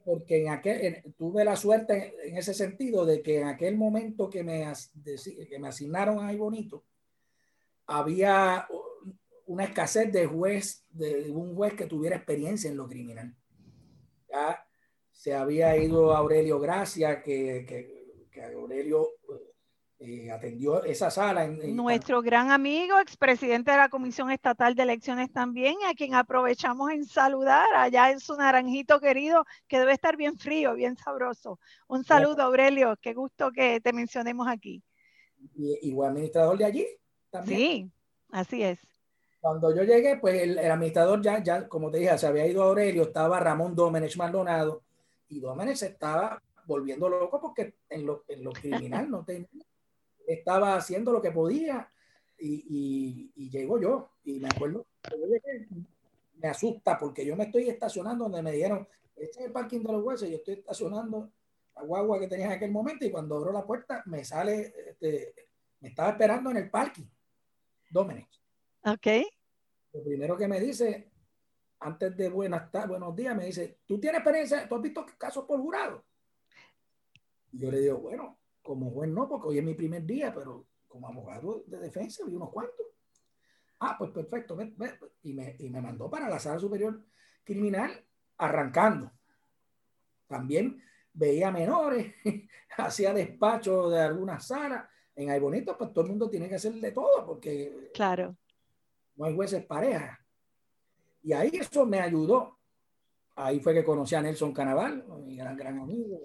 Porque en aquel, tuve la suerte en, ese sentido de que en aquel momento que me, que me asignaron ahí bonito, había una escasez de juez, de un juez que tuviera experiencia en lo criminal. Ya se había ido Aurelio Gracia, que, que, Aurelio eh, atendió esa sala. Nuestro gran amigo, expresidente de la Comisión Estatal de Elecciones también, a quien aprovechamos en saludar allá en su naranjito querido, que debe estar bien frío, bien sabroso. Un saludo, Aurelio, qué gusto que te mencionemos aquí. y, fue administrador de allí también. Sí, así es. Cuando yo llegué, pues el, administrador ya, ya, como te dije, se había ido a Aurelio, estaba Ramón Domenech Maldonado, y Domenech se estaba volviendo loco porque en lo, en lo criminal no tenía, estaba haciendo lo que podía, y, y, llego yo, y me acuerdo, me asusta porque yo me estoy estacionando donde me dijeron, este es el parking de los huesos, yo estoy estacionando la guagua que tenía en aquel momento y cuando abro la puerta me sale, este, me estaba esperando en el parking, Domenech. Ok. Lo primero que me dice, antes de buenas tardes, buenos días, me dice, ¿tú tienes experiencia? ¿Tú has visto casos por jurado? Yo le digo, bueno, como juez no, porque hoy es mi primer día, pero como abogado de defensa vi unos cuantos. Ah, pues perfecto. Y, me, y me mandó para la sala superior criminal arrancando. También veía menores, hacía despacho de algunas salas. En Ay Bonito, pues todo el mundo tiene que hacer de todo, porque claro. no hay jueces pareja. Y ahí eso me ayudó. Ahí fue que conocí a Nelson Canaval, mi gran, gran amigo.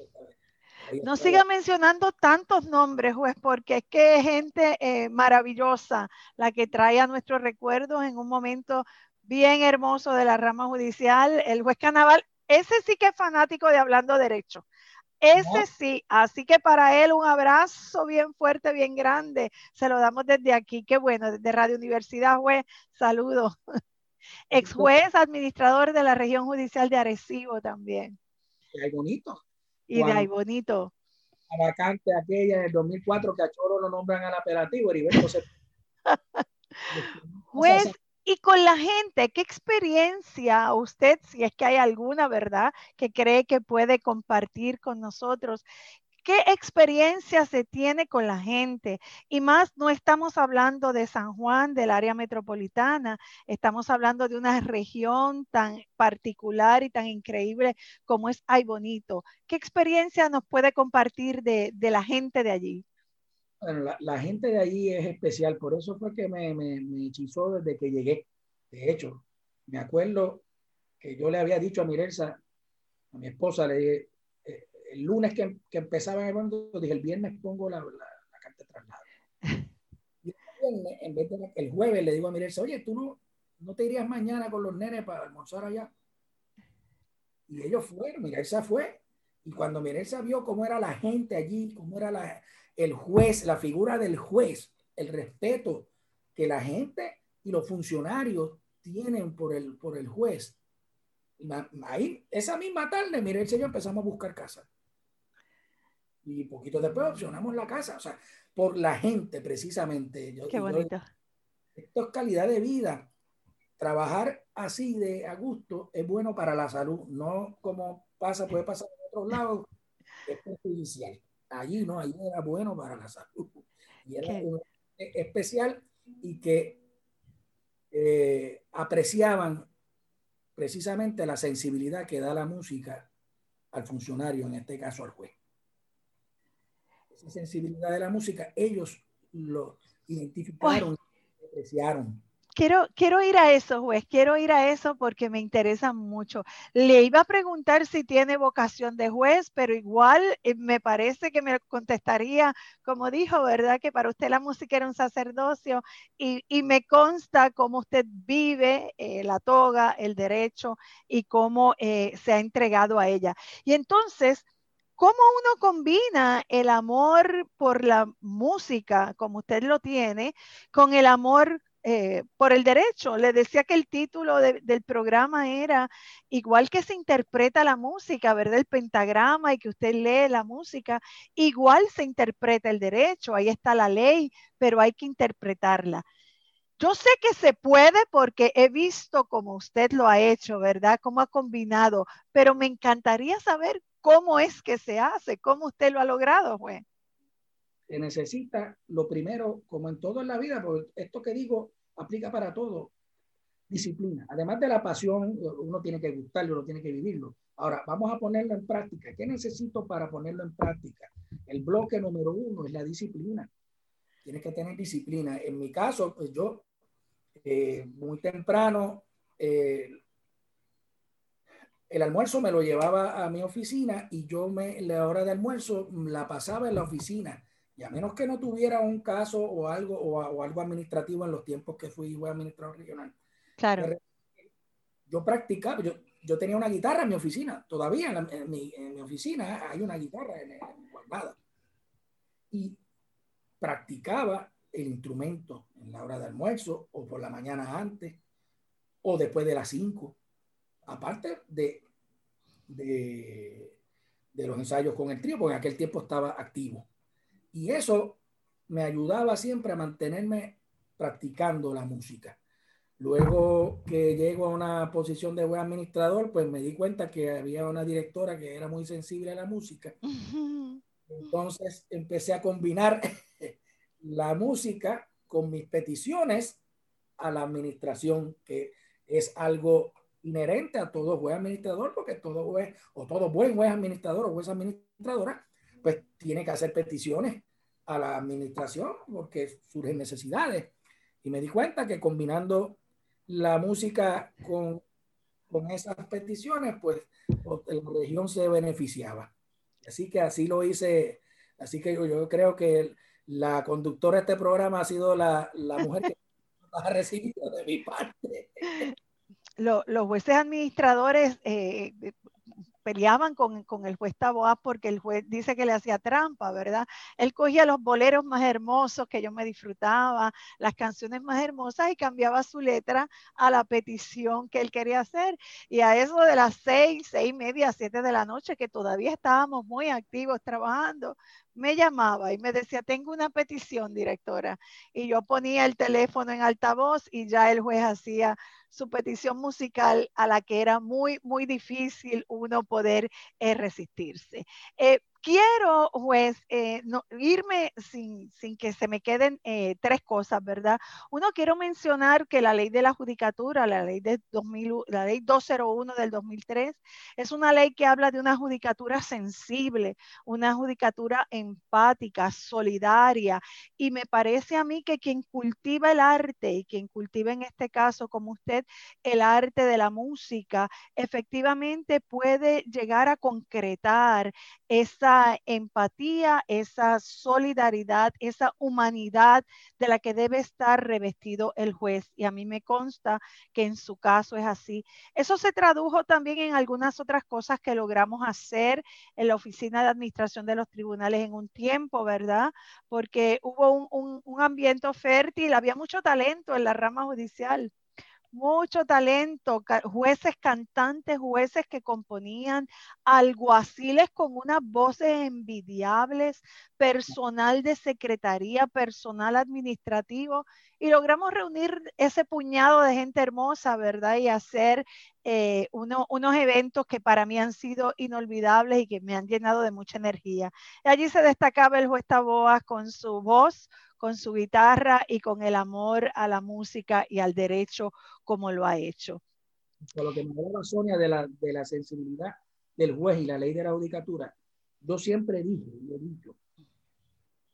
No siga mencionando tantos nombres, juez, porque es que es gente eh, maravillosa la que trae a nuestros recuerdos en un momento bien hermoso de la rama judicial. El juez Canaval, ese sí que es fanático de Hablando Derecho. Ese sí, así que para él un abrazo bien fuerte, bien grande. Se lo damos desde aquí. Qué bueno, desde Radio Universidad, juez. Saludos. Ex juez, administrador de la región judicial de Arecibo también. Y bonito. Y de ahí bonito. La vacante aquella en el 2004 que a Choro lo nombran al apelativo, Heriberto se... Juez, y con la gente, ¿qué experiencia usted, si es que hay alguna, verdad, que cree que puede compartir con nosotros? ¿Qué experiencia se tiene con la gente? Y más, no estamos hablando de San Juan, del área metropolitana, estamos hablando de una región tan particular y tan increíble como es Ay Bonito. ¿Qué experiencia nos puede compartir de, la gente de allí? Bueno, la, gente de allí es especial, por eso fue que me, me, me, hechizó desde que llegué. De hecho, me acuerdo que yo le había dicho a Mirelsa, a mi esposa, le dije, el lunes que, que, empezaba el evento, dije, el viernes pongo la, la, carta de traslado. Y en vez de el jueves le digo a Mirelsa, oye, tú no, no te irías mañana con los nenes para almorzar allá. Y ellos fueron, Mirelsa fue. Y cuando Mirelsa vio cómo era la gente allí, cómo era la, el juez, la figura del juez, el respeto que la gente y los funcionarios tienen por el, por el juez. Ahí, esa misma tarde, mire, el señor empezamos a buscar casa. Y poquito después opcionamos la casa, o sea, por la gente precisamente. Qué bonito. esto es calidad de vida. Trabajar así de a gusto es bueno para la salud, no como pasa, puede pasar en otros lados, es perjudicial allí no, allí era bueno para la salud. Y era especial y que eh, apreciaban precisamente la sensibilidad que da la música al funcionario, en este caso al juez. Esa sensibilidad de la música, ellos lo identificaron, apreciaron. Quiero, quiero ir a eso, juez, quiero ir a eso porque me interesa mucho. Le iba a preguntar si tiene vocación de juez, pero igual eh, me parece que me contestaría, como dijo, ¿verdad? Que para usted la música era un sacerdocio y, me consta cómo usted vive eh, la toga, el derecho y cómo eh, se ha entregado a ella. Y entonces, ¿Cómo uno combina el amor por la música, como usted lo tiene, con el amor eh, por el derecho. Le decía que el título del programa era igual que se interpreta la música, ¿verdad? El pentagrama y que usted lee la música, igual se interpreta el derecho. Ahí está la ley, pero hay que interpretarla. Yo sé que se puede porque he visto cómo usted lo ha hecho, ¿verdad? Cómo ha combinado, pero me encantaría saber cómo es que se hace, cómo usted lo ha logrado, juez se necesita lo primero, como en todo en la vida, porque esto que digo aplica para todo, disciplina. Además de la pasión, uno tiene que gustarlo, uno tiene que vivirlo. Ahora, vamos a ponerlo en práctica. ¿Qué necesito para ponerlo en práctica? El bloque número uno es la disciplina. Tienes que tener disciplina. En mi caso, pues yo, eh, muy temprano, eh, el almuerzo me lo llevaba a mi oficina y yo me, la hora de almuerzo la pasaba en la oficina Y a menos que no tuviera un caso o algo, o, algo administrativo en los tiempos que fui administrador regional. Claro. Yo practicaba, yo, yo tenía una guitarra en mi oficina, todavía en, mi, oficina hay una guitarra en, guardada. Y practicaba el instrumento en la hora de almuerzo o por la mañana antes o después de las 5. Aparte de, de, de, los ensayos con el trío, porque en aquel tiempo estaba activo. Y eso me ayudaba siempre a mantenerme practicando la música. Luego que llego a una posición de buen administrador, pues me di cuenta que había una directora que era muy sensible a la música. Entonces empecé a combinar la música con mis peticiones a la administración, que es algo inherente a todo buen administrador, porque todo juez o todo buen juez administrador o juez administradora, pues tiene que hacer peticiones a la administración porque surgen necesidades. Y me di cuenta que combinando la música con, con esas peticiones, pues la región se beneficiaba. Así que así lo hice. Así que yo, creo que la conductora de este programa ha sido la, la mujer que ha recibido de mi parte. los jueces administradores eh, peleaban con, con, el juez Taboas porque el juez dice que le hacía trampa, ¿verdad? Él cogía los boleros más hermosos que yo me disfrutaba, las canciones más hermosas y cambiaba su letra a la petición que él quería hacer. Y a eso de las seis, seis y media, siete de la noche, que todavía estábamos muy activos trabajando, me llamaba y me decía, tengo una petición, directora. Y yo ponía el teléfono en altavoz y ya el juez hacía su petición musical a la que era muy, muy difícil uno poder eh, resistirse. Eh, quiero, juez, eh, no, irme sin, sin, que se me queden eh, tres cosas, ¿verdad? Uno, quiero mencionar que la ley de la judicatura, la ley, de 2000, la ley 201 del 2003, es una ley que habla de una judicatura sensible, una judicatura empática, solidaria, y me parece a mí que quien cultiva el arte y quien cultiva en este caso, como usted, el arte de la música, efectivamente puede llegar a concretar esa empatía, esa solidaridad, esa humanidad de la que debe estar revestido el juez. Y a mí me consta que en su caso es así. Eso se tradujo también en algunas otras cosas que logramos hacer en la Oficina de Administración de los Tribunales en un tiempo, ¿verdad? Porque hubo un, ambiente fértil, había mucho talento en la rama judicial mucho talento, jueces cantantes, jueces que componían, alguaciles con unas voces envidiables, personal de secretaría, personal administrativo, y logramos reunir ese puñado de gente hermosa, ¿verdad? Y hacer eh, unos eventos que para mí han sido inolvidables y que me han llenado de mucha energía. Allí se destacaba el juez Taboas con su voz, con su guitarra y con el amor a la música y al derecho como lo ha hecho. Por lo que me hablaba Sonia de la, de la sensibilidad del juez y la ley de la judicatura, yo siempre dije y he dicho,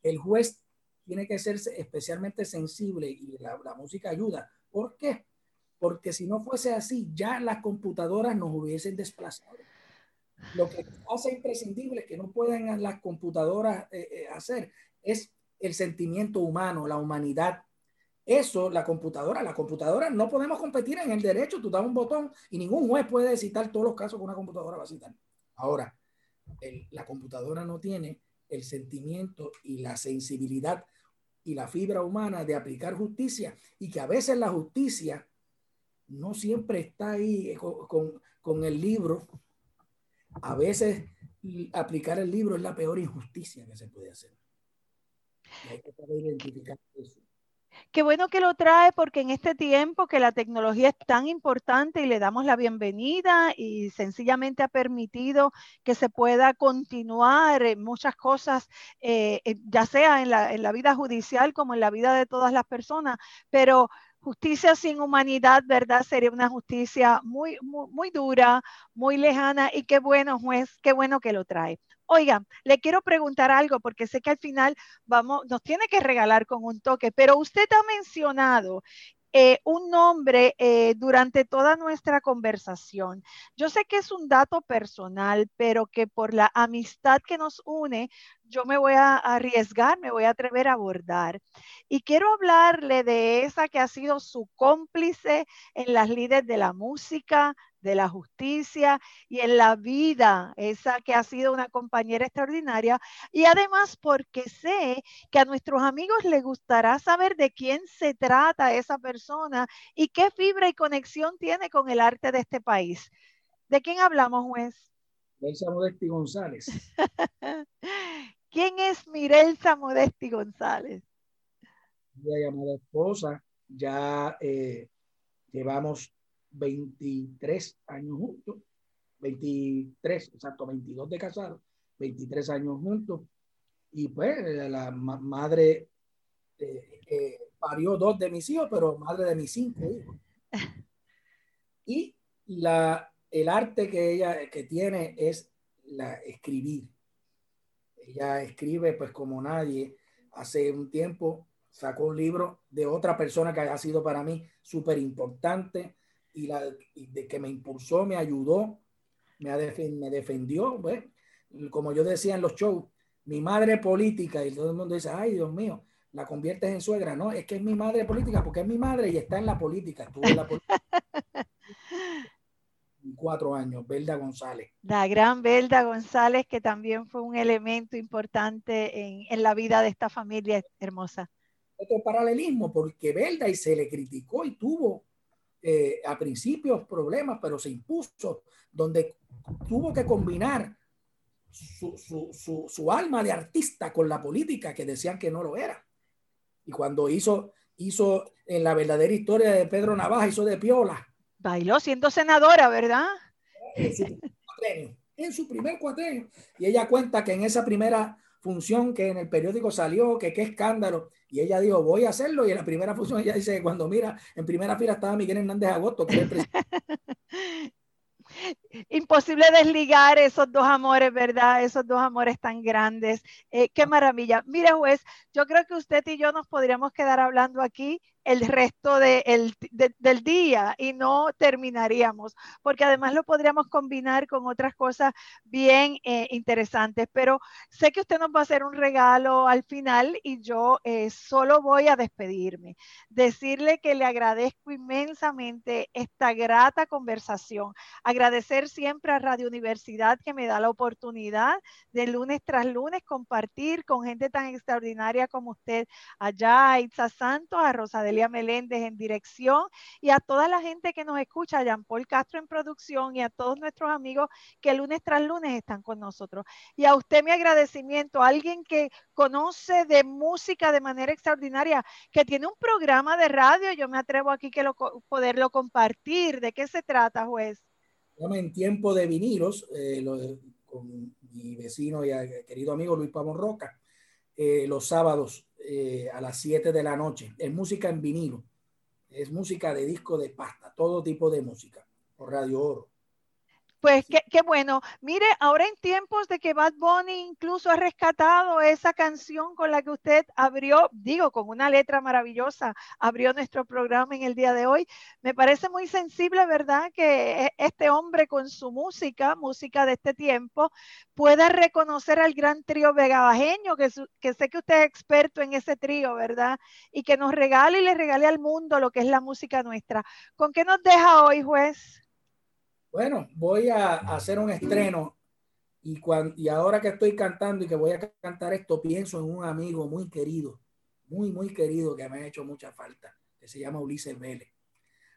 el juez tiene que ser especialmente sensible y la, la música ayuda. ¿Por qué? Porque si no fuese así, ya las computadoras nos hubiesen desplazado. Lo que hace imprescindible que no pueden las computadoras eh, eh, hacer es el sentimiento humano, la humanidad. Eso, la computadora, la computadora no podemos competir en el derecho. Tú das un botón y ningún juez puede citar todos los casos que una computadora va a citar. Ahora, la computadora no tiene el sentimiento y la sensibilidad y la fibra humana de aplicar justicia y que a veces la justicia no siempre está ahí con, con el libro. A veces aplicar el libro es la peor injusticia que se puede hacer. Qué bueno que lo trae porque en este tiempo que la tecnología es tan importante y le damos la bienvenida y sencillamente ha permitido que se pueda continuar muchas cosas, eh, eh, ya sea en la, en la vida judicial como en la vida de todas las personas, pero justicia sin humanidad, ¿verdad? Sería una justicia muy, muy, muy, dura, muy lejana y qué bueno, juez, qué bueno que lo trae. Oiga, le quiero preguntar algo porque sé que al final vamos, nos tiene que regalar con un toque, pero usted ha mencionado eh, un nombre eh, durante toda nuestra conversación. Yo sé que es un dato personal, pero que por la amistad que nos une, yo me voy a arriesgar, me voy a atrever a abordar. Y quiero hablarle de esa que ha sido su cómplice en las líderes de la música, de la justicia y en la vida, esa que ha sido una compañera extraordinaria. Y además porque sé que a nuestros amigos les gustará saber de quién se trata esa persona y qué fibra y conexión tiene con el arte de este país. ¿De quién hablamos, juez? Mirelsa Modesti González. ¿Quién es Mirelsa Modesti González? Mi llamada esposa, ya eh, llevamos 23 años juntos, 23, exacto, 22 de casados, 23 años juntos. Y pues la madre eh, eh, parió dos de mis hijos, pero madre de mis cinco hijos. Y la, el arte que ella que tiene es la escribir. Ella escribe pues como nadie. Hace un tiempo sacó un libro de otra persona que ha sido para mí súper importante y, la, de que me impulsó, me ayudó, me, me defendió. Pues. Como yo decía en los shows, mi madre política, y todo el mundo dice, ay Dios mío, la conviertes en suegra. No, es que es mi madre política, porque es mi madre y está en la política. Estuvo en la política. cuatro años, Belda González. La gran Belda González, que también fue un elemento importante en, en la vida de esta familia hermosa. Otro paralelismo, porque Belda y se le criticó y tuvo eh, a principios problemas, pero se impuso, donde tuvo que combinar su, su, su, alma de artista con la política que decían que no lo era. Y cuando hizo, hizo en la verdadera historia de Pedro Navaja, hizo de piola. Bailó siendo senadora, ¿verdad? En su, en su primer cuatrenio. Y ella cuenta que en esa primera función que en el periódico salió, que qué escándalo. Y ella dijo, voy a hacerlo. Y en la primera función ella dice, cuando mira, en primera fila estaba Miguel Hernández Agosto. Imposible desligar esos dos amores, ¿verdad? Esos dos amores tan grandes. Eh, qué maravilla. Mira, juez, yo creo que usted y yo nos podríamos quedar hablando aquí el resto de del día y no terminaríamos, porque además lo podríamos combinar con otras cosas bien eh, interesantes. Pero sé que usted nos va a hacer un regalo al final y yo eh, solo voy a despedirme. Decirle que le agradezco inmensamente esta grata conversación. Agradecer siempre a Radio Universidad que me da la oportunidad de lunes tras lunes compartir con gente tan extraordinaria como usted allá, a Itza Santos, a Rosa Meléndez en dirección y a toda la gente que nos escucha, a Jean Paul Castro en producción y a todos nuestros amigos que lunes tras lunes están con nosotros. Y a usted mi agradecimiento, alguien que conoce de música de manera extraordinaria, que tiene un programa de radio, yo me atrevo aquí que lo, poderlo compartir. ¿De qué se trata, juez? En tiempo de vinilos, eh, con mi vecino y querido amigo Luis Pavón Roca, eh, los sábados eh, a las 7 de la noche. Es música en vinilo. Es música de disco de pasta, todo tipo de música, por Radio Oro. Pues qué, bueno. Mire, ahora en tiempos de que Bad Bunny incluso ha rescatado esa canción con la que usted abrió, digo, con una letra maravillosa, abrió nuestro programa en el día de hoy. Me parece muy sensible, ¿verdad? Que e, este hombre con su música, música de este tiempo, pueda reconocer al gran trío vegabajeño, que, que sé que usted es experto en ese trío, ¿verdad? Y que nos regale y le regale al mundo lo que es la música nuestra. ¿Con qué nos deja hoy, juez? Bueno, voy a hacer un estreno y, cuando, y ahora que estoy cantando y que voy a cantar esto, pienso en un amigo muy querido, muy, muy querido que me ha hecho mucha falta, que se llama Ulises Vélez.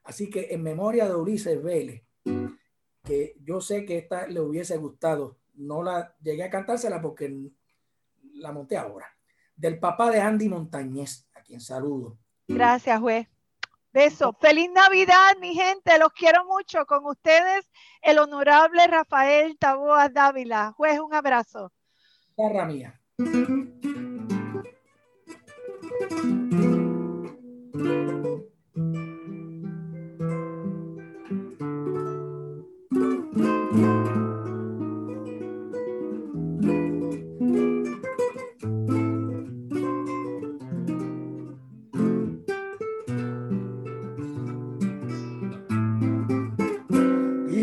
Así que en memoria de Ulises Vélez, que yo sé que esta le hubiese gustado, no la llegué a cantársela porque la monté ahora, del papá de Andy Montañez, a quien saludo. Gracias, juez. Beso. Feliz Navidad, mi gente. Los quiero mucho. Con ustedes, el honorable Rafael Taboas Dávila. Juez, un abrazo. Barra mía.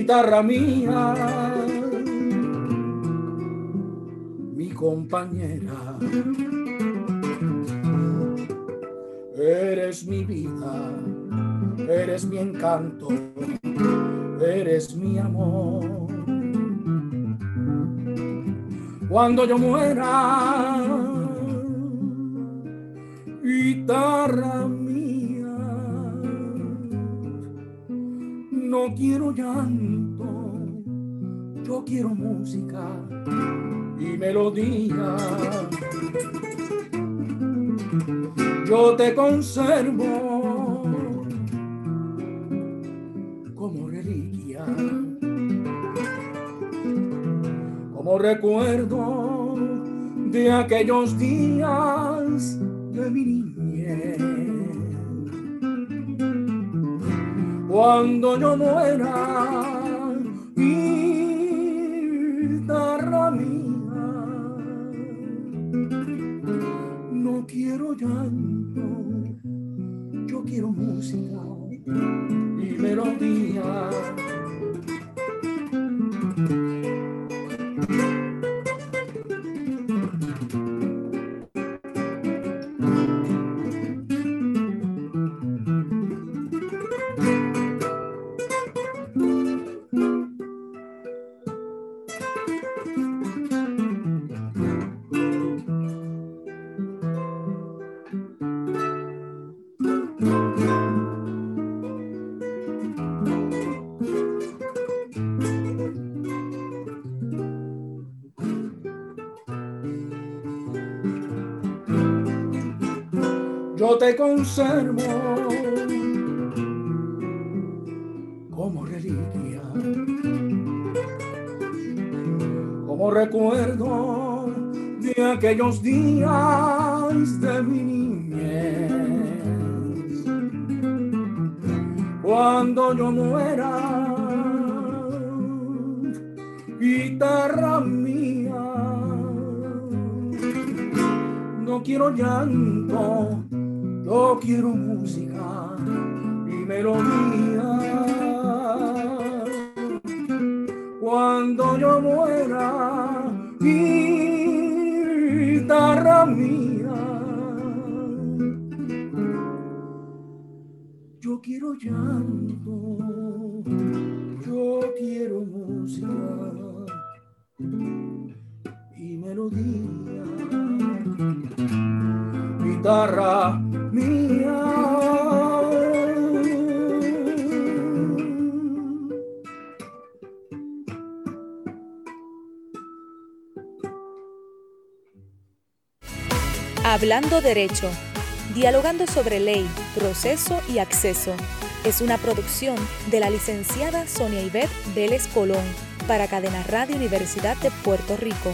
Guitarra mía, mi compañera. Eres mi vida, eres mi encanto, eres mi amor. Cuando yo muera, guitarra mía, no quiero llanto, quiero música y melodía yo te conservo como reliquia, como recuerdo de aquellos días de mi niñez. Cuando yo muera, guitarra quiero llanto quiero música y melodía. Te conservo como reliquia, como recuerdo de aquellos días de mi niñez. Cuando yo muera, guitarra mía, no quiero llanto yo quiero música y melodía. Cuando yo muera, guitarra mía. Yo quiero llanto, yo quiero música Hablando Derecho, dialogando sobre ley, proceso y acceso, es una producción de la licenciada Sonia Ivette Vélez Colón para Cadena Radio Universidad de Puerto Rico.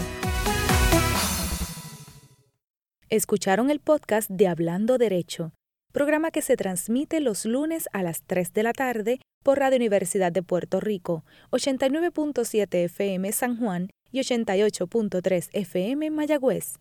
Escucharon el podcast de Hablando Derecho, programa que se transmite los lunes a las 3 de la tarde por Radio Universidad de Puerto Rico, 89.7 FM San Juan y 88.3 FM Mayagüez.